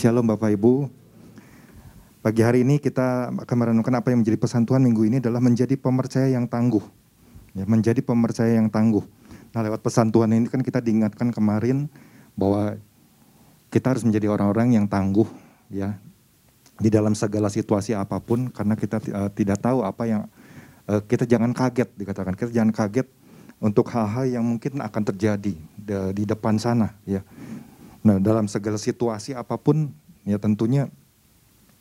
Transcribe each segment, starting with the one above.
Shalom Bapak Ibu. Pagi hari ini kita akan merenungkan apa yang menjadi pesan Tuhan minggu ini adalah menjadi pemercaya yang tangguh. Ya, menjadi pemercaya yang tangguh. Nah lewat pesan Tuhan ini kan kita diingatkan kemarin bahwa kita harus menjadi orang-orang yang tangguh ya di dalam segala situasi apa pun karena kita uh, tidak tahu apa yang uh, kita jangan kaget dikatakan kita jangan kaget untuk hal-hal yang mungkin akan terjadi di, di depan sana ya. Nah dalam segala situasi apa pun ya tentunya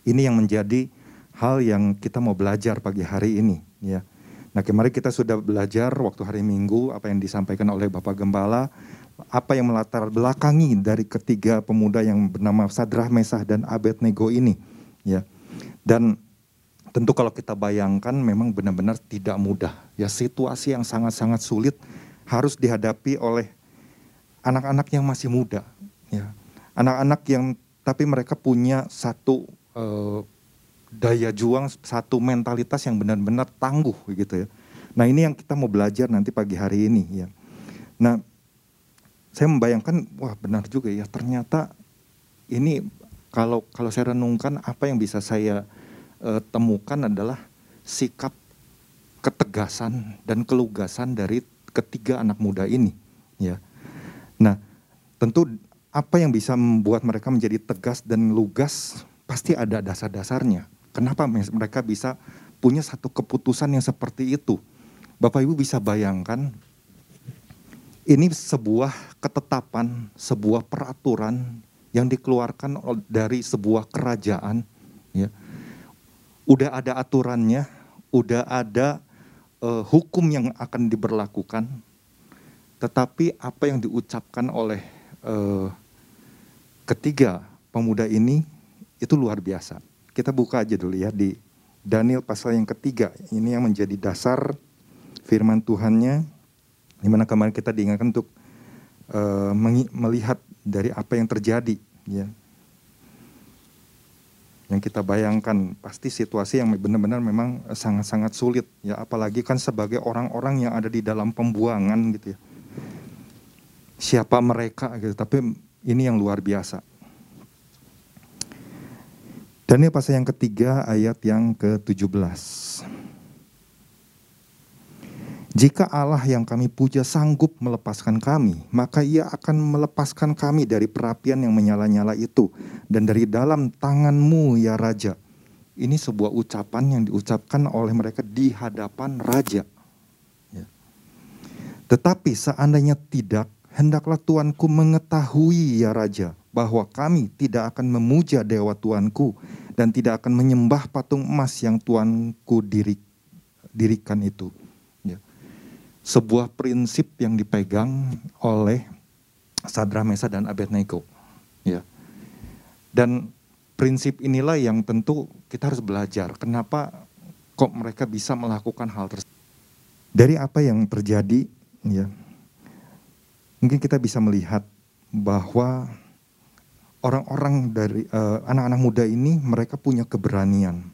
ini yang menjadi hal yang kita mau belajar pagi hari ini ya. Nah kemarin kita sudah belajar waktu hari Minggu apa yang disampaikan oleh Bapak Gembala, apa yang melatar belakangi dari ketiga pemuda yang bernama Sadrah, Mesah dan Abednego ini ya. Dan tentu kalau kita bayangkan memang benar-benar tidak mudah ya situasi yang sangat-sangat sulit harus dihadapi oleh anak-anak yang masih muda ya. Anak-anak yang tapi mereka punya satu uh, daya juang, satu mentalitas yang benar-benar tangguh gitu ya. Nah ini yang kita mau belajar nanti pagi hari ini ya. Nah saya membayangkan wah benar juga ya ternyata ini kalau kalau saya renungkan apa yang bisa saya uh, temukan adalah sikap ketegasan dan kelugasan dari ketiga anak muda ini ya. Nah, tentu apa yang bisa membuat mereka menjadi tegas dan lugas pasti ada dasar-dasarnya. Kenapa mereka bisa punya satu keputusan yang seperti itu? Bapak Ibu bisa bayangkan ini sebuah ketetapan, sebuah peraturan yang dikeluarkan dari sebuah kerajaan ya. Udah ada aturannya, udah ada uh, hukum yang akan diberlakukan. Tetapi apa yang diucapkan oleh uh, ketiga pemuda ini itu luar biasa. Kita buka aja dulu ya di Daniel pasal yang ketiga. Ini yang menjadi dasar firman Tuhannya. Di mana kemarin kita diingatkan untuk uh, melihat dari apa yang terjadi. Ya. Yang kita bayangkan pasti situasi yang benar-benar memang sangat-sangat sulit. ya Apalagi kan sebagai orang-orang yang ada di dalam pembuangan gitu ya. Siapa mereka gitu. Tapi ini yang luar biasa. Daniel pasal yang ketiga ayat yang ke-17. Jika Allah yang kami puja sanggup melepaskan kami, maka ia akan melepaskan kami dari perapian yang menyala-nyala itu dan dari dalam tanganmu ya Raja. Ini sebuah ucapan yang diucapkan oleh mereka di hadapan Raja. Ya. Tetapi seandainya tidak, hendaklah Tuanku mengetahui ya Raja, bahwa kami tidak akan memuja dewa Tuanku dan tidak akan menyembah patung emas yang Tuanku diri, dirikan itu. Ya. Sebuah prinsip yang dipegang oleh Sadra Mesa dan Abednego. Ya. Dan prinsip inilah yang tentu kita harus belajar. Kenapa kok mereka bisa melakukan hal tersebut? Dari apa yang terjadi, ya, mungkin kita bisa melihat bahwa orang-orang dari eh, anak-anak muda ini mereka punya keberanian.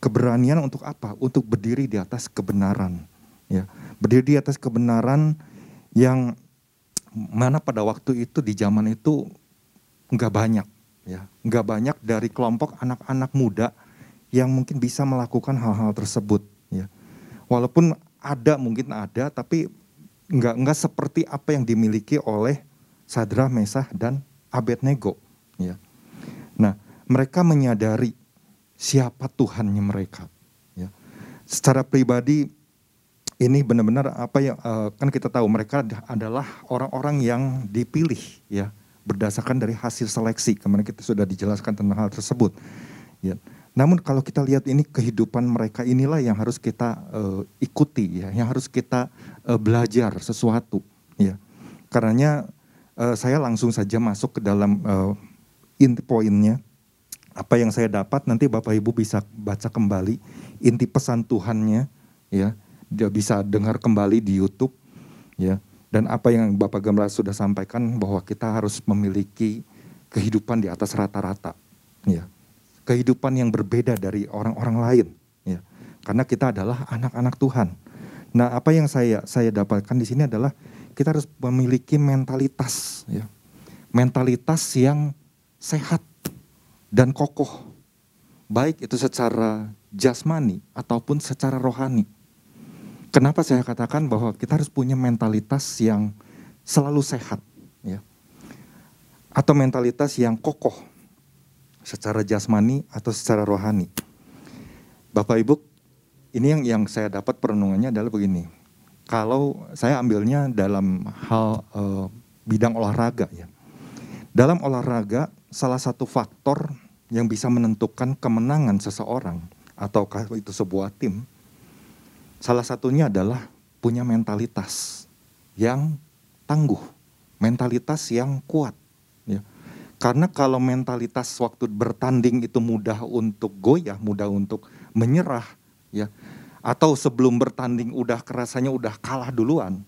Keberanian untuk apa? Untuk berdiri di atas kebenaran. Ya, berdiri di atas kebenaran yang mana pada waktu itu di zaman itu nggak banyak, ya, nggak banyak dari kelompok anak-anak muda yang mungkin bisa melakukan hal-hal tersebut. Ya, walaupun ada mungkin ada, tapi nggak nggak seperti apa yang dimiliki oleh Sadra, Mesah dan Abednego. Ya. Nah, mereka menyadari siapa Tuhannya mereka. Ya. Secara pribadi ini benar-benar apa yang uh, kan kita tahu mereka adalah orang-orang yang dipilih ya berdasarkan dari hasil seleksi. Kemarin kita sudah dijelaskan tentang hal tersebut. Ya. Namun kalau kita lihat ini kehidupan mereka inilah yang harus kita uh, ikuti ya, yang harus kita uh, belajar sesuatu ya. Karenanya uh, saya langsung saja masuk ke dalam uh, inti poinnya. Apa yang saya dapat nanti Bapak Ibu bisa baca kembali inti pesan Tuhannya ya. Dia bisa dengar kembali di YouTube ya. Dan apa yang Bapak Gembala sudah sampaikan bahwa kita harus memiliki kehidupan di atas rata-rata ya. Kehidupan yang berbeda dari orang-orang lain ya. Karena kita adalah anak-anak Tuhan nah apa yang saya saya dapatkan di sini adalah kita harus memiliki mentalitas ya mentalitas yang sehat dan kokoh. Baik itu secara jasmani ataupun secara rohani. Kenapa saya katakan bahwa kita harus punya mentalitas yang selalu sehat, ya, atau mentalitas yang kokoh secara jasmani atau secara rohani. Bapak Ibu, ini yang yang saya dapat perenungannya adalah begini. Kalau saya ambilnya dalam hal uh, bidang olahraga ya. Dalam olahraga salah satu faktor yang bisa menentukan kemenangan seseorang atau itu sebuah tim salah satunya adalah punya mentalitas yang tangguh, mentalitas yang kuat ya. Karena kalau mentalitas waktu bertanding itu mudah untuk goyah, mudah untuk menyerah ya. Atau sebelum bertanding udah kerasanya udah kalah duluan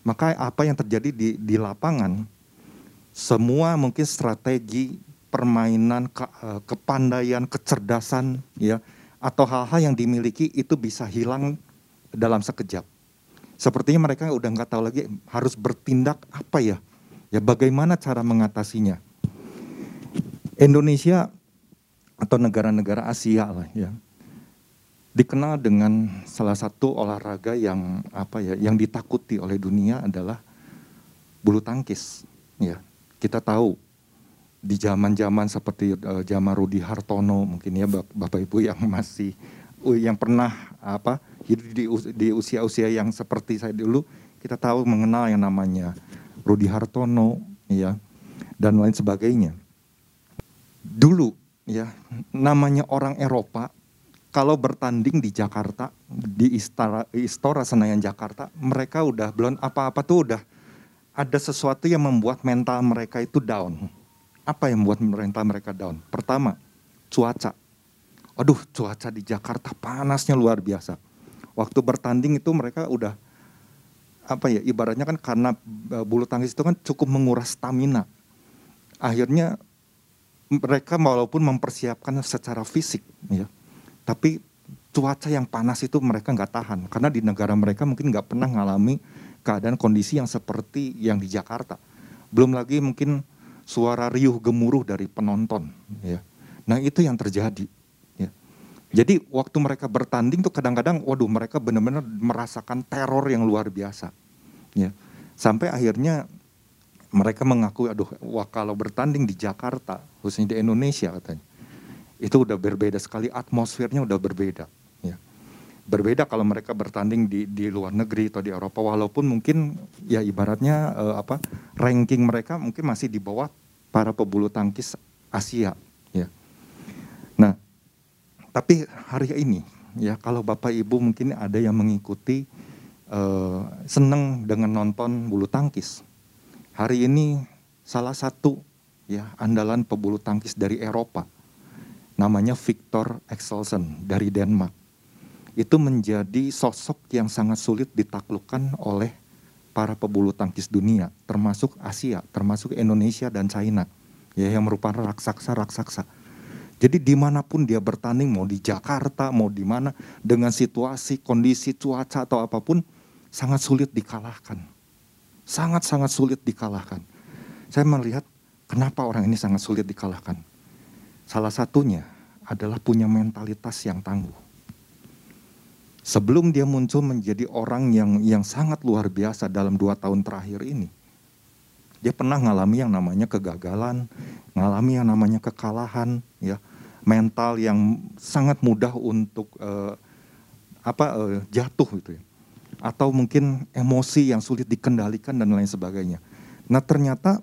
maka apa yang terjadi di di lapangan? Semua mungkin strategi permainan ke, eh, kepandaian kecerdasan ya atau hal-hal yang dimiliki itu bisa hilang dalam sekejap. Sepertinya mereka udah nggak tahu lagi harus bertindak apa ya? Ya bagaimana cara mengatasinya? Indonesia atau negara-negara Asia lah ya dikenal dengan salah satu olahraga yang apa ya yang ditakuti oleh dunia adalah bulu tangkis. Ya kita tahu di zaman-zaman seperti uh, zaman Rudi Hartono mungkin ya Bapak Ibu yang masih yang pernah apa hidup di, di usia-usia yang seperti saya dulu kita tahu mengenal yang namanya Rudi Hartono ya dan lain sebagainya. Dulu ya namanya orang Eropa kalau bertanding di Jakarta di Istora, Istora Senayan Jakarta mereka udah belum apa-apa tuh udah ada sesuatu yang membuat mental mereka itu down. Apa yang membuat mental mereka down? Pertama cuaca. Aduh cuaca di Jakarta panasnya luar biasa. Waktu bertanding itu mereka udah apa ya ibaratnya kan karena e, bulu tangkis itu kan cukup menguras stamina. Akhirnya mereka walaupun mempersiapkan secara fisik ya tapi cuaca yang panas itu mereka nggak tahan karena di negara mereka mungkin nggak pernah mengalami keadaan kondisi yang seperti yang di Jakarta. Belum lagi mungkin suara riuh gemuruh dari penonton. Ya. Nah itu yang terjadi. Ya. Jadi waktu mereka bertanding tuh kadang-kadang, waduh mereka benar-benar merasakan teror yang luar biasa. Ya. Sampai akhirnya mereka mengakui, aduh, wah kalau bertanding di Jakarta, khususnya di Indonesia katanya, itu udah berbeda sekali atmosfernya udah berbeda ya. Berbeda kalau mereka bertanding di di luar negeri atau di Eropa walaupun mungkin ya ibaratnya uh, apa ranking mereka mungkin masih di bawah para pebulu tangkis Asia ya. Nah tapi hari ini ya kalau Bapak Ibu mungkin ada yang mengikuti uh, seneng dengan nonton bulu tangkis. Hari ini salah satu ya andalan pebulu tangkis dari Eropa namanya Victor Exelsen dari Denmark. Itu menjadi sosok yang sangat sulit ditaklukkan oleh para pebulu tangkis dunia, termasuk Asia, termasuk Indonesia dan China, ya yang merupakan raksasa-raksasa. Jadi di mana pun dia bertanding, mau di Jakarta, mau di mana, dengan situasi, kondisi cuaca atau apa pun, sangat sulit dikalahkan. Sangat-sangat sulit dikalahkan. Saya melihat kenapa orang ini sangat sulit dikalahkan Salah satunya adalah punya mentalitas yang tangguh. Sebelum dia muncul menjadi orang yang yang sangat luar biasa dalam dua tahun terakhir ini, dia pernah mengalami yang namanya kegagalan, mengalami yang namanya kekalahan, ya, mental yang sangat mudah untuk uh, apa uh, jatuh gitu ya, atau mungkin emosi yang sulit dikendalikan dan lain sebagainya. Nah ternyata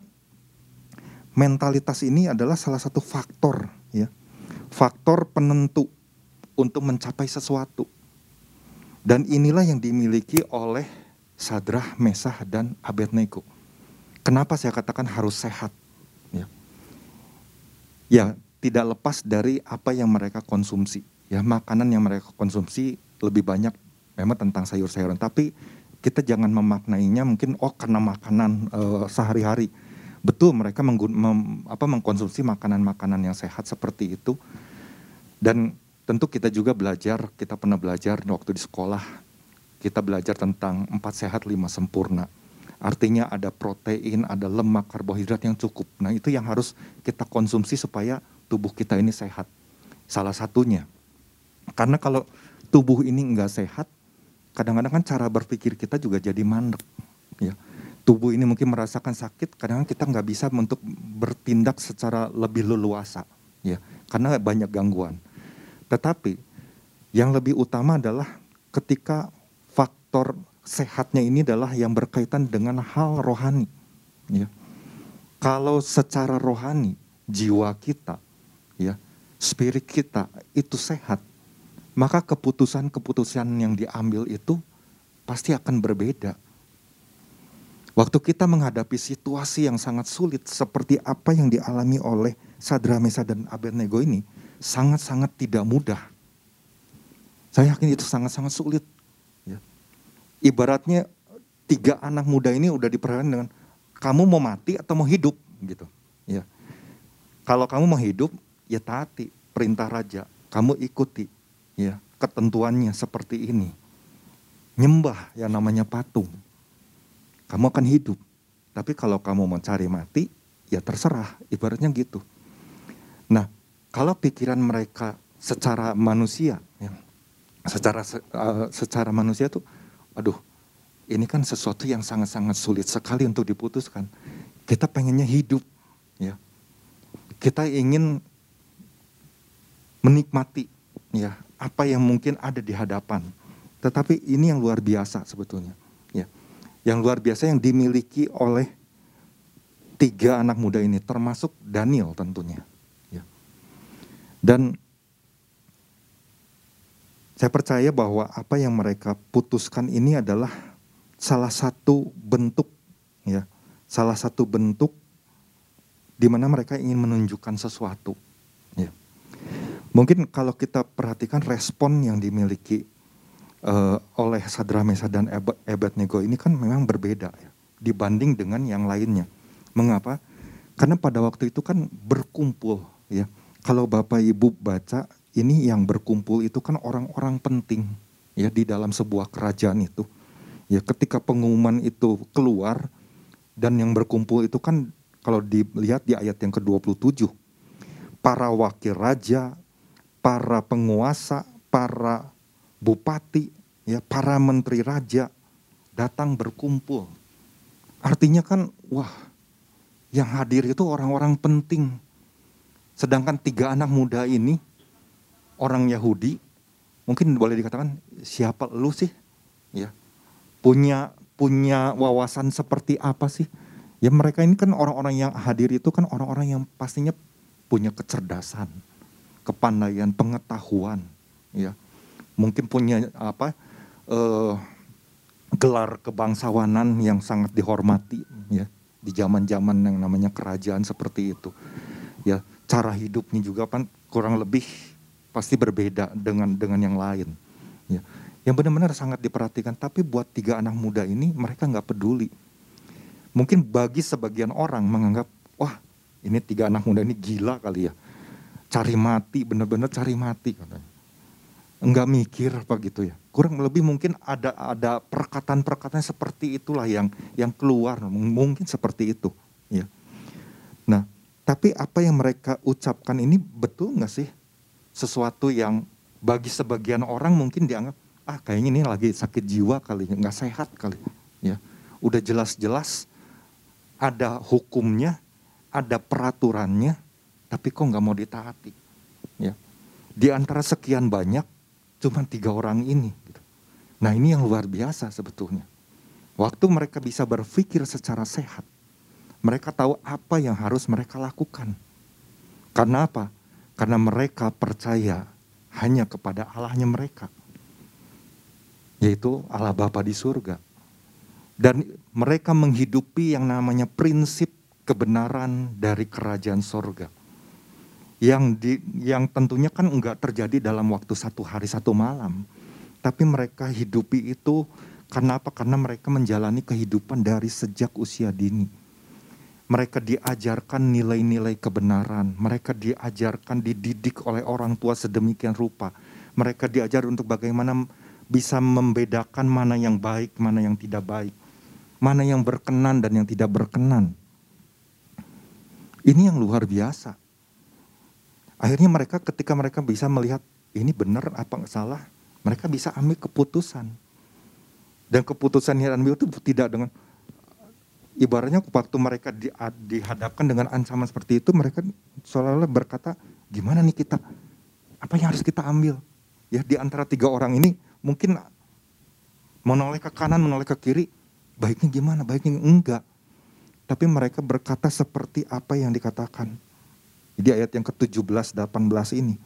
mentalitas ini adalah salah satu faktor ya faktor penentu untuk mencapai sesuatu dan inilah yang dimiliki oleh Sadrah, Mesah dan Abednego. Kenapa saya katakan harus sehat? Ya, ya tidak lepas dari apa yang mereka konsumsi. Ya makanan yang mereka konsumsi lebih banyak memang tentang sayur-sayuran, tapi kita jangan memaknainya mungkin oh karena makanan uh, sehari-hari betul mereka menggun, mem, apa, mengkonsumsi makanan-makanan yang sehat seperti itu dan tentu kita juga belajar kita pernah belajar waktu di sekolah kita belajar tentang empat sehat lima sempurna artinya ada protein ada lemak karbohidrat yang cukup nah itu yang harus kita konsumsi supaya tubuh kita ini sehat. Salah satunya. Karena kalau tubuh ini enggak sehat, kadang-kadang kan cara berpikir kita juga jadi mandek. Ya. Tubuh ini mungkin merasakan sakit, kadang, -kadang kita nggak bisa untuk bertindak secara lebih leluasa. Ya. Karena banyak gangguan. Tetapi yang lebih utama adalah ketika faktor sehatnya ini adalah yang berkaitan dengan hal rohani. Ya. Kalau secara rohani jiwa kita, ya, spirit kita itu sehat, maka keputusan-keputusan yang diambil itu pasti akan berbeda. Waktu kita menghadapi situasi yang sangat sulit seperti apa yang dialami oleh Sadra Mesa dan Abednego ini, sangat-sangat tidak mudah. Saya yakin itu sangat-sangat sulit. Ya. Ibaratnya tiga anak muda ini udah diperhatikan dengan kamu mau mati atau mau hidup gitu. Ya. Kalau kamu mau hidup, ya taati perintah raja. Kamu ikuti ya ketentuannya seperti ini. Nyembah yang namanya patung. Kamu akan hidup. Tapi kalau kamu mau cari mati, ya terserah. Ibaratnya gitu. Nah, kalau pikiran mereka secara manusia, ya, secara uh, secara manusia tuh, aduh, ini kan sesuatu yang sangat-sangat sulit sekali untuk diputuskan. Kita pengennya hidup, ya. Kita ingin menikmati, ya, apa yang mungkin ada di hadapan. Tetapi ini yang luar biasa sebetulnya, ya. Yang luar biasa yang dimiliki oleh tiga anak muda ini, termasuk Daniel tentunya. Ya. Dan saya percaya bahwa apa yang mereka putuskan ini adalah salah satu bentuk ya, salah satu bentuk di mana mereka ingin menunjukkan sesuatu. Ya. Mungkin kalau kita perhatikan respon yang dimiliki uh, oleh Sadra Mesa dan Abednego ini kan memang berbeda ya, dibanding dengan yang lainnya. Mengapa? Karena pada waktu itu kan berkumpul ya. Kalau Bapak Ibu baca ini yang berkumpul itu kan orang-orang penting ya di dalam sebuah kerajaan itu. Ya ketika pengumuman itu keluar dan yang berkumpul itu kan kalau dilihat di ayat yang ke-27 para wakil raja, para penguasa, para bupati, ya para menteri raja datang berkumpul. Artinya kan wah yang hadir itu orang-orang penting. Sedangkan tiga anak muda ini orang Yahudi, mungkin boleh dikatakan siapa lu sih? Ya. Punya punya wawasan seperti apa sih? Ya mereka ini kan orang-orang yang hadir itu kan orang-orang yang pastinya punya kecerdasan, kepandaian, pengetahuan, ya. Mungkin punya apa? Uh, gelar kebangsawanan yang sangat dihormati ya di zaman-zaman yang namanya kerajaan seperti itu. Ya, cara hidupnya juga kan kurang lebih pasti berbeda dengan dengan yang lain. Ya. Yang benar-benar sangat diperhatikan. Tapi buat tiga anak muda ini mereka nggak peduli. Mungkin bagi sebagian orang menganggap, wah ini tiga anak muda ini gila kali ya. Cari mati, benar-benar cari mati katanya. Enggak mikir apa gitu ya. Kurang lebih mungkin ada ada perkataan-perkataan seperti itulah yang yang keluar mungkin seperti itu ya. Nah, tapi apa yang mereka ucapkan ini betul nggak sih sesuatu yang bagi sebagian orang mungkin dianggap ah kayaknya ini lagi sakit jiwa kali nggak sehat kali ya udah jelas-jelas ada hukumnya ada peraturannya tapi kok nggak mau ditaati ya di antara sekian banyak cuma tiga orang ini gitu. nah ini yang luar biasa sebetulnya waktu mereka bisa berpikir secara sehat mereka tahu apa yang harus mereka lakukan karena apa karena mereka percaya hanya kepada Allahnya mereka. Yaitu Allah Bapa di surga. Dan mereka menghidupi yang namanya prinsip kebenaran dari kerajaan surga. Yang, di, yang tentunya kan enggak terjadi dalam waktu satu hari satu malam. Tapi mereka hidupi itu karena apa? Karena mereka menjalani kehidupan dari sejak usia dini mereka diajarkan nilai-nilai kebenaran, mereka diajarkan dididik oleh orang tua sedemikian rupa. Mereka diajar untuk bagaimana bisa membedakan mana yang baik, mana yang tidak baik, mana yang berkenan dan yang tidak berkenan. Ini yang luar biasa. Akhirnya mereka ketika mereka bisa melihat ini benar apa salah, mereka bisa ambil keputusan. Dan keputusan yang ambil itu tidak dengan ibaratnya waktu mereka di, dihadapkan dengan ancaman seperti itu mereka seolah-olah berkata gimana nih kita? Apa yang harus kita ambil? Ya di antara tiga orang ini mungkin menoleh ke kanan menoleh ke kiri baiknya gimana? Baiknya enggak. Tapi mereka berkata seperti apa yang dikatakan di ayat yang ke-17 18 ini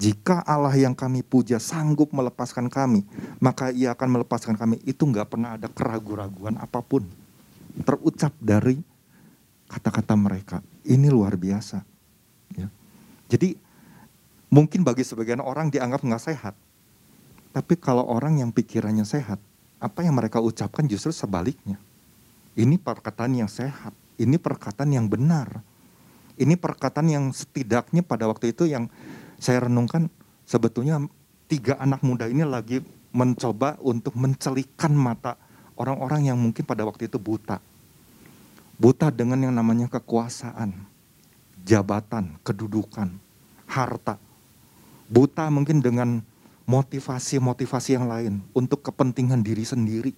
jika Allah yang kami puja sanggup melepaskan kami maka ia akan melepaskan kami itu enggak pernah ada keraguan-raguan apa pun terucap dari kata-kata mereka. Ini luar biasa. Ya. Jadi mungkin bagi sebagian orang dianggap nggak sehat. Tapi kalau orang yang pikirannya sehat, apa yang mereka ucapkan justru sebaliknya. Ini perkataan yang sehat, ini perkataan yang benar. Ini perkataan yang setidaknya pada waktu itu yang saya renungkan sebetulnya tiga anak muda ini lagi mencoba untuk mencelikan mata orang-orang yang mungkin pada waktu itu buta. Buta dengan yang namanya kekuasaan, jabatan, kedudukan, harta. Buta mungkin dengan motivasi-motivasi yang lain untuk kepentingan diri sendiri.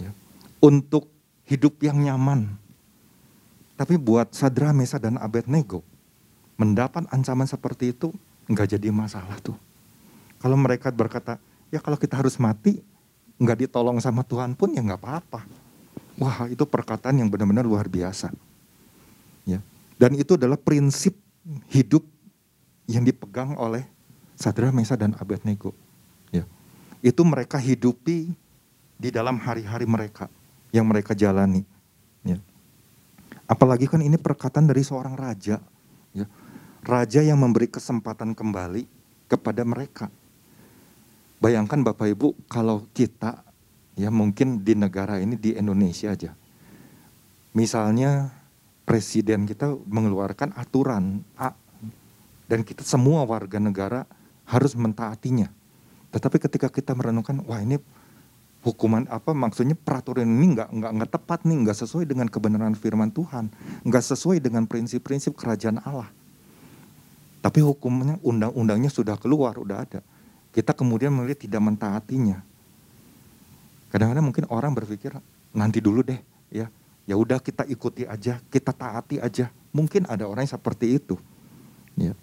Ya. Untuk hidup yang nyaman. Tapi buat Sadra, Mesa, dan Abednego, mendapat ancaman seperti itu nggak jadi masalah tuh. Kalau mereka berkata, ya kalau kita harus mati, nggak ditolong sama Tuhan pun ya nggak apa-apa. Wah itu perkataan yang benar-benar luar biasa. Ya. Dan itu adalah prinsip hidup yang dipegang oleh Sadra, Mesa, dan Abednego. Ya. Itu mereka hidupi di dalam hari-hari mereka yang mereka jalani. Apalagi kan ini perkataan dari seorang raja. Ya. Raja yang memberi kesempatan kembali kepada mereka Bayangkan Bapak Ibu kalau kita ya mungkin di negara ini di Indonesia aja. Misalnya presiden kita mengeluarkan aturan A dan kita semua warga negara harus mentaatinya. Tetapi ketika kita merenungkan, wah ini hukuman apa maksudnya peraturan ini nggak nggak nggak tepat nih, nggak sesuai dengan kebenaran firman Tuhan, nggak sesuai dengan prinsip-prinsip kerajaan Allah. Tapi hukumnya undang-undangnya sudah keluar, udah ada kita kemudian melihat tidak mentaatinya. Kadang-kadang mungkin orang berpikir nanti dulu deh, ya. Ya udah kita ikuti aja, kita taati aja. Mungkin ada orang yang seperti itu. Ya.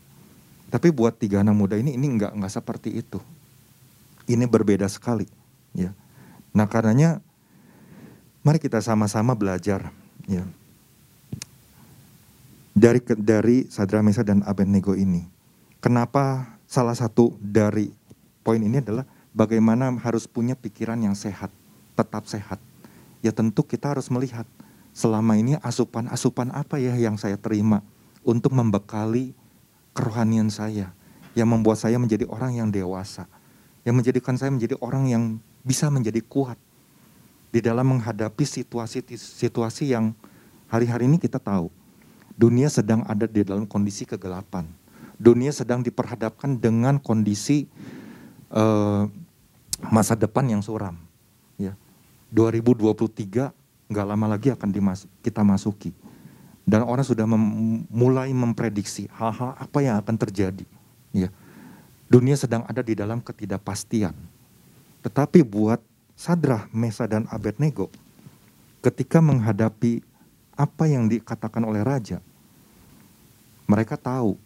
Tapi buat tiga anak muda ini ini enggak enggak seperti itu. Ini berbeda sekali, ya. Nah, karenanya mari kita sama-sama belajar, ya. Dari dari Sadra Mesa dan Abednego ini. Kenapa salah satu dari poin ini adalah bagaimana harus punya pikiran yang sehat, tetap sehat. Ya tentu kita harus melihat selama ini asupan-asupan apa ya yang saya terima untuk membekali kerohanian saya, yang membuat saya menjadi orang yang dewasa, yang menjadikan saya menjadi orang yang bisa menjadi kuat di dalam menghadapi situasi-situasi yang hari-hari ini kita tahu. Dunia sedang ada di dalam kondisi kegelapan. Dunia sedang diperhadapkan dengan kondisi uh, masa depan yang suram. Ya. 2023 nggak lama lagi akan dimas kita masuki. Dan orang sudah mem mulai memprediksi hal-hal apa yang akan terjadi. Ya. Dunia sedang ada di dalam ketidakpastian. Tetapi buat Sadrah, Mesa, dan Abednego, ketika menghadapi apa yang dikatakan oleh raja, mereka tahu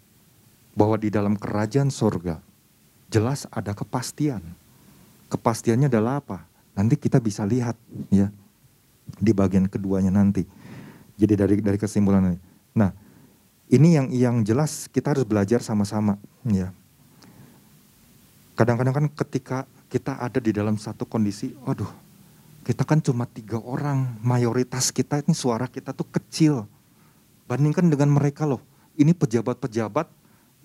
bahwa di dalam kerajaan sorga jelas ada kepastian. Kepastiannya adalah apa? Nanti kita bisa lihat ya di bagian keduanya nanti. Jadi dari dari kesimpulan ini. Nah, ini yang yang jelas kita harus belajar sama-sama ya. Kadang-kadang kan ketika kita ada di dalam satu kondisi, aduh, kita kan cuma tiga orang, mayoritas kita ini suara kita tuh kecil. Bandingkan dengan mereka loh, ini pejabat-pejabat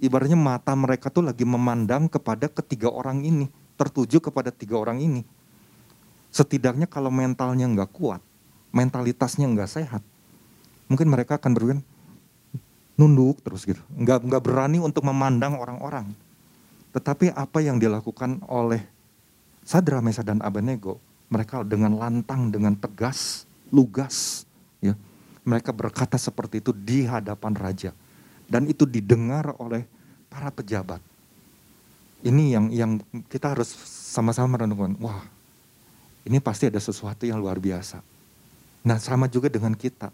ibaratnya mata mereka tuh lagi memandang kepada ketiga orang ini, tertuju kepada tiga orang ini. Setidaknya kalau mentalnya nggak kuat, mentalitasnya nggak sehat, mungkin mereka akan berpikir nunduk terus gitu, nggak nggak berani untuk memandang orang-orang. Tetapi apa yang dilakukan oleh Sadra, Mesa dan Abednego, mereka dengan lantang, dengan tegas, lugas, ya, mereka berkata seperti itu di hadapan raja dan itu didengar oleh para pejabat. Ini yang yang kita harus sama-sama merenungkan. Wah, ini pasti ada sesuatu yang luar biasa. Nah, sama juga dengan kita.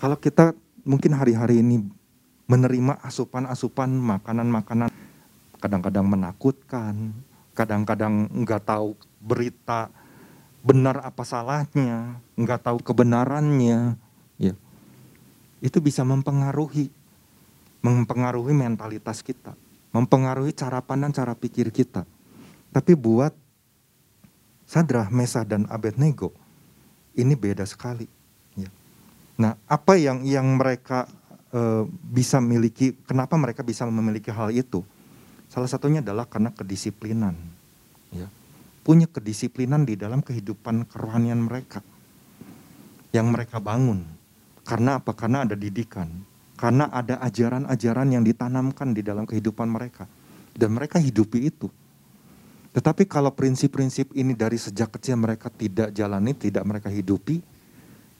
Kalau kita mungkin hari-hari ini menerima asupan-asupan makanan-makanan kadang-kadang menakutkan, kadang-kadang nggak tahu berita benar apa salahnya, nggak tahu kebenarannya, ya. Itu bisa mempengaruhi, mempengaruhi mentalitas kita, mempengaruhi cara pandang, cara pikir kita. Tapi buat Sadrah, Mesah dan Abednego ini beda sekali. Ya. Nah, apa yang yang mereka e, bisa miliki? Kenapa mereka bisa memiliki hal itu? Salah satunya adalah karena kedisiplinan. Ya punya kedisiplinan di dalam kehidupan kerohanian mereka yang mereka bangun. Karena apa? Karena ada didikan. Karena ada ajaran-ajaran yang ditanamkan di dalam kehidupan mereka. Dan mereka hidupi itu. Tetapi kalau prinsip-prinsip ini dari sejak kecil mereka tidak jalani, tidak mereka hidupi,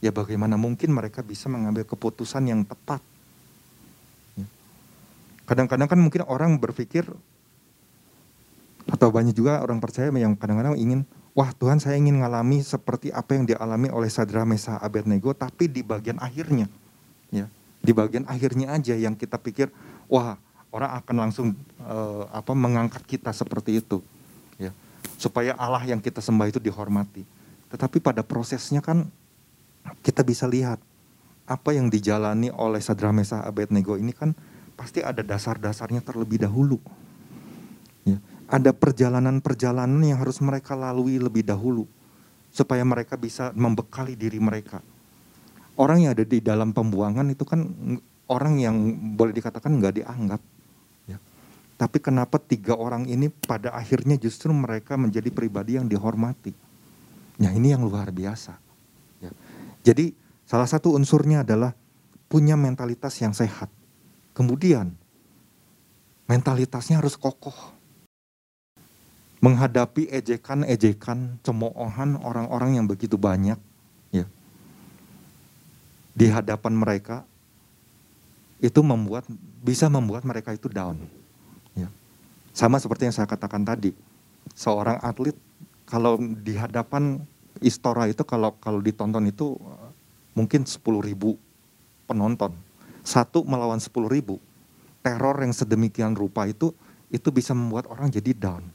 ya bagaimana mungkin mereka bisa mengambil keputusan yang tepat. Kadang-kadang kan mungkin orang berpikir atau banyak juga orang percaya yang kadang-kadang ingin wah Tuhan saya ingin mengalami seperti apa yang dialami oleh Sadra Mesa Abednego tapi di bagian akhirnya. Ya di bagian akhirnya aja yang kita pikir wah orang akan langsung uh, apa mengangkat kita seperti itu. Ya supaya Allah yang kita sembah itu dihormati. Tetapi pada prosesnya kan kita bisa lihat apa yang dijalani oleh Sadra Mesa Abednego ini kan pasti ada dasar-dasarnya terlebih dahulu ya ada perjalanan-perjalanan yang harus mereka lalui lebih dahulu supaya mereka bisa membekali diri mereka. Orang yang ada di dalam pembuangan itu kan orang yang boleh dikatakan nggak dianggap. Ya. Tapi kenapa tiga orang ini pada akhirnya justru mereka menjadi pribadi yang dihormati? Ya ini yang luar biasa. Ya. Jadi salah satu unsurnya adalah punya mentalitas yang sehat. Kemudian mentalitasnya harus kokoh menghadapi ejekan-ejekan, cemoohan orang-orang yang begitu banyak ya. Di hadapan mereka itu membuat bisa membuat mereka itu down. Ya. Sama seperti yang saya katakan tadi. Seorang atlet kalau di hadapan Istora itu kalau kalau ditonton itu mungkin 10 ribu penonton. Satu melawan 10 ribu. Teror yang sedemikian rupa itu itu bisa membuat orang jadi down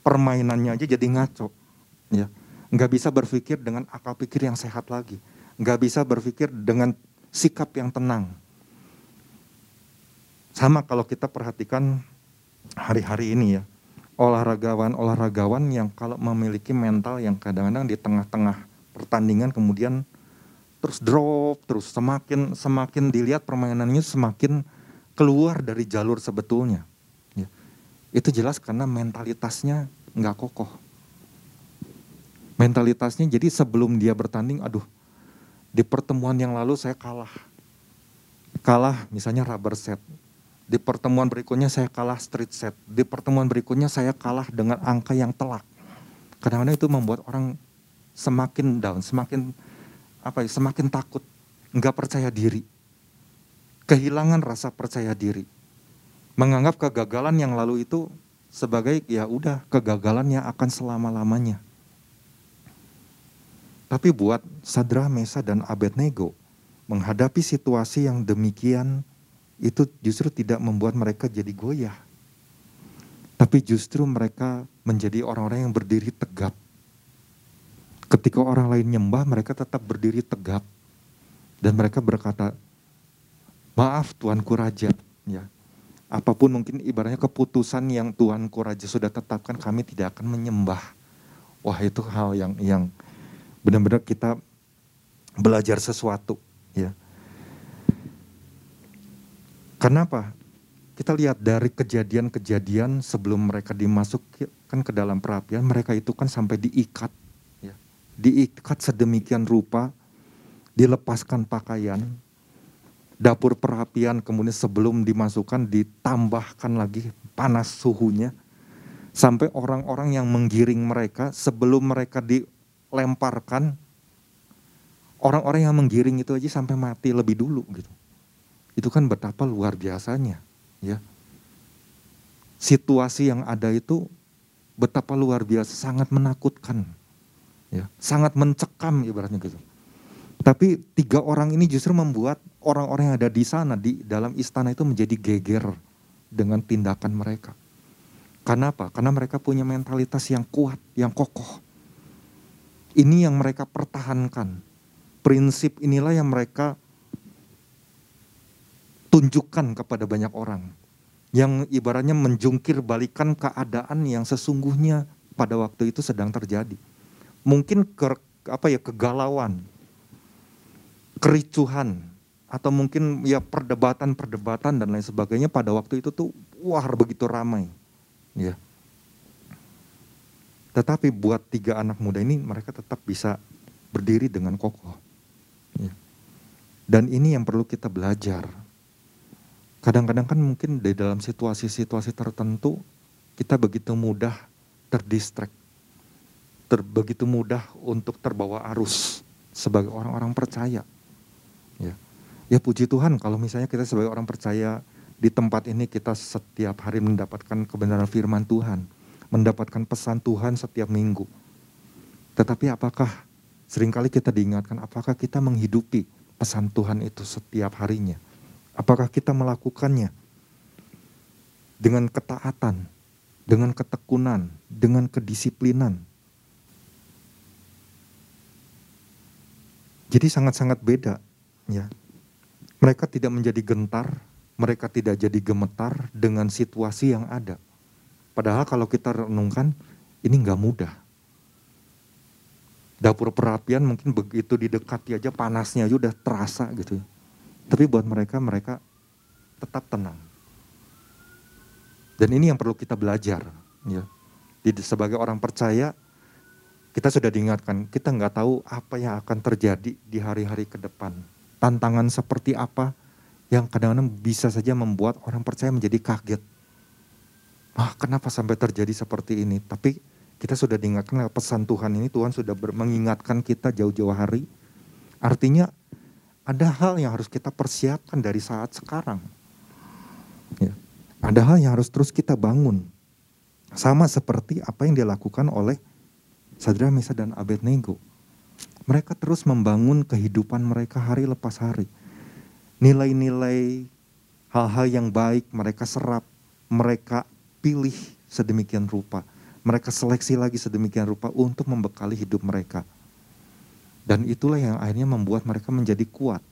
permainannya aja jadi ngaco. Ya. Nggak bisa berpikir dengan akal pikir yang sehat lagi. Nggak bisa berpikir dengan sikap yang tenang. Sama kalau kita perhatikan hari-hari ini ya. Olahragawan-olahragawan yang kalau memiliki mental yang kadang-kadang di tengah-tengah pertandingan kemudian terus drop terus semakin semakin dilihat permainannya semakin keluar dari jalur sebetulnya itu jelas karena mentalitasnya nggak kokoh. Mentalitasnya jadi sebelum dia bertanding, aduh di pertemuan yang lalu saya kalah. Kalah misalnya rubber set. Di pertemuan berikutnya saya kalah street set. Di pertemuan berikutnya saya kalah dengan angka yang telak. Kadang-kadang itu membuat orang semakin down, semakin apa ya, semakin takut, nggak percaya diri, kehilangan rasa percaya diri menganggap kegagalan yang lalu itu sebagai ya udah kegagalan yang akan selama-lamanya. Tapi buat Sadra, Mesa, dan Abednego menghadapi situasi yang demikian itu justru tidak membuat mereka jadi goyah. Tapi justru mereka menjadi orang-orang yang berdiri tegap. Ketika orang lain nyembah, mereka tetap berdiri tegap. Dan mereka berkata, maaf Tuanku Raja. Ya, apa pun mungkin ibaratnya keputusan yang Tuhan Raja sudah tetapkan kami tidak akan menyembah. Wah itu hal yang yang benar-benar kita belajar sesuatu ya. Kenapa? Kita lihat dari kejadian-kejadian sebelum mereka dimasukkan ke dalam perapian, mereka itu kan sampai diikat. Diikat sedemikian rupa, dilepaskan pakaian, dapur perapian kemudian sebelum dimasukkan ditambahkan lagi panas suhunya sampai orang-orang yang menggiring mereka sebelum mereka dilemparkan orang-orang yang menggiring itu aja sampai mati lebih dulu gitu Itu kan betapa luar biasanya, ya. Situasi yang ada itu betapa luar biasa, sangat menakutkan. Ya, sangat mencekam ibaratnya gitu. Tapi tiga orang ini justru membuat orang-orang yang ada di sana di dalam istana itu menjadi geger dengan tindakan mereka. Karena apa? Karena mereka punya mentalitas yang kuat, yang kokoh. Ini yang mereka pertahankan. Prinsip inilah yang mereka tunjukkan kepada banyak orang. Yang ibaratnya menjungkir balikan keadaan yang sesungguhnya pada waktu itu sedang terjadi. Mungkin ke, apa ya kegalauan, kericuhan, atau mungkin ya perdebatan-perdebatan dan lain sebagainya pada waktu itu tuh wah begitu ramai. Ya. Tetapi buat tiga anak muda ini mereka tetap bisa berdiri dengan kokoh. Ya. Dan ini yang perlu kita belajar Kadang-kadang kan mungkin di dalam situasi-situasi tertentu kita begitu mudah terdistract, ter, begitu mudah untuk terbawa arus sebagai orang-orang percaya. Ya. ya puji Tuhan kalau misalnya kita sebagai orang percaya di tempat ini kita setiap hari mendapatkan kebenaran firman Tuhan, mendapatkan pesan Tuhan setiap minggu. Tetapi apakah sering kali kita diingatkan apakah kita menghidupi pesan Tuhan itu setiap harinya? Apakah kita melakukannya dengan ketaatan, dengan ketekunan, dengan kedisiplinan? Jadi sangat-sangat beda, ya. Mereka tidak menjadi gentar, mereka tidak jadi gemetar dengan situasi yang ada. Padahal kalau kita renungkan, ini nggak mudah. Dapur perapian mungkin begitu didekati aja panasnya aja udah terasa gitu ya. Tapi buat mereka, mereka tetap tenang. Dan ini yang perlu kita belajar. Ya. Sebagai orang percaya, kita sudah diingatkan, kita nggak tahu apa yang akan terjadi di hari-hari ke depan. Tantangan seperti apa yang kadang-kadang bisa saja membuat orang percaya menjadi kaget. Ah, kenapa sampai terjadi seperti ini? Tapi kita sudah diingatkan pesan Tuhan ini, Tuhan sudah mengingatkan kita jauh-jauh hari. Artinya ada hal yang harus kita persiapkan dari saat sekarang. Ya. Ada hal yang harus terus kita bangun. Sama seperti apa yang dilakukan oleh Sadra Mesa dan Abednego. Mereka terus membangun kehidupan mereka hari lepas hari. Nilai-nilai hal-hal yang baik mereka serap, mereka pilih sedemikian rupa. Mereka seleksi lagi sedemikian rupa untuk membekali hidup mereka. Dan itulah yang akhirnya membuat mereka menjadi kuat.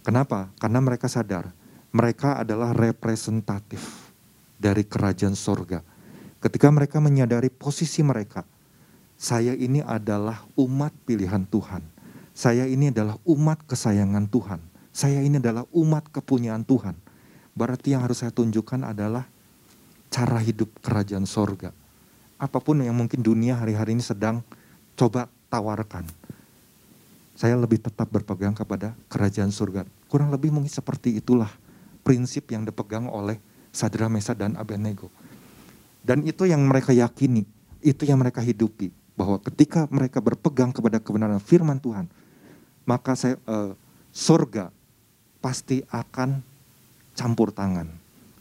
Kenapa? Karena mereka sadar mereka adalah representatif dari kerajaan sorga. Ketika mereka menyadari posisi mereka, saya ini adalah umat pilihan Tuhan. Saya ini adalah umat kesayangan Tuhan. Saya ini adalah umat kepunyaan Tuhan. Berarti yang harus saya tunjukkan adalah cara hidup kerajaan sorga. Apa pun yang mungkin dunia hari-hari ini sedang coba tawarkan saya lebih tetap berpegang kepada kerajaan surga. Kurang lebih mungkin seperti itulah prinsip yang dipegang oleh Sadra Mesa dan Abednego. Dan itu yang mereka yakini, itu yang mereka hidupi. Bahwa ketika mereka berpegang kepada kebenaran firman Tuhan, maka saya, uh, surga pasti akan campur tangan.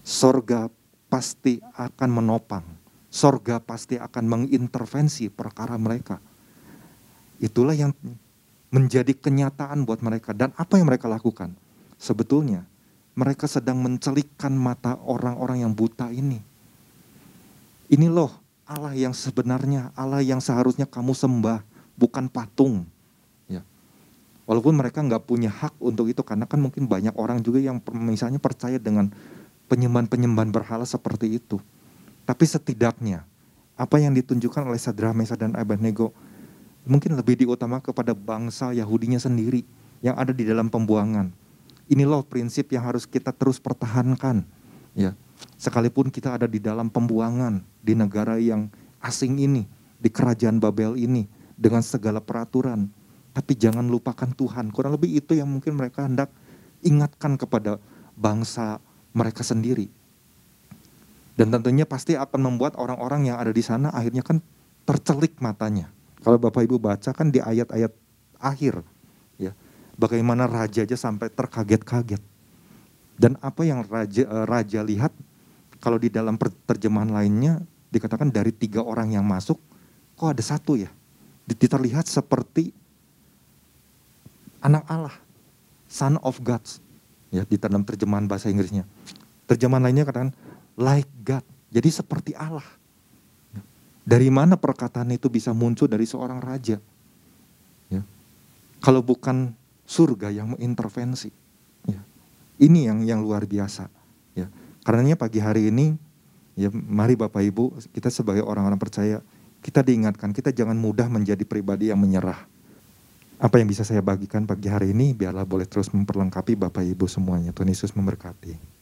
Surga pasti akan menopang. Surga pasti akan mengintervensi perkara mereka. Itulah yang menjadi kenyataan buat mereka. Dan apa yang mereka lakukan? Sebetulnya mereka sedang mencelikkan mata orang-orang yang buta ini. Ini loh Allah yang sebenarnya, Allah yang seharusnya kamu sembah, bukan patung. Ya. Walaupun mereka nggak punya hak untuk itu, karena kan mungkin banyak orang juga yang misalnya percaya dengan penyembahan-penyembahan berhala seperti itu. Tapi setidaknya, apa yang ditunjukkan oleh Sadra Mesa dan Abednego mungkin lebih diutama kepada bangsa Yahudinya sendiri yang ada di dalam pembuangan. Ini loh prinsip yang harus kita terus pertahankan. Ya, sekalipun kita ada di dalam pembuangan di negara yang asing ini, di kerajaan Babel ini dengan segala peraturan, tapi jangan lupakan Tuhan. Kurang lebih itu yang mungkin mereka hendak ingatkan kepada bangsa mereka sendiri. Dan tentunya pasti akan membuat orang-orang yang ada di sana akhirnya kan tercelik matanya kalau Bapak Ibu baca kan di ayat-ayat akhir, ya, bagaimana raja aja sampai terkaget-kaget. Dan apa yang raja uh, raja lihat kalau di dalam terjemahan lainnya dikatakan dari tiga orang yang masuk kok ada satu ya. Terlihat seperti anak Allah, son of God. Ya, di dalam terjemahan bahasa Inggrisnya. Terjemahan lainnya katakan like God. Jadi seperti Allah. Dari mana perkataan itu bisa muncul dari seorang raja? Ya. Kalau bukan surga yang mengintervensi. Ya. Ini yang yang luar biasa. Ya. Karenanya pagi hari ini, ya mari Bapak Ibu, kita sebagai orang-orang percaya, kita diingatkan, kita jangan mudah menjadi pribadi yang menyerah. Apa yang bisa saya bagikan pagi hari ini, biarlah boleh terus memperlengkapi Bapak Ibu semuanya. Tuhan Yesus memberkati.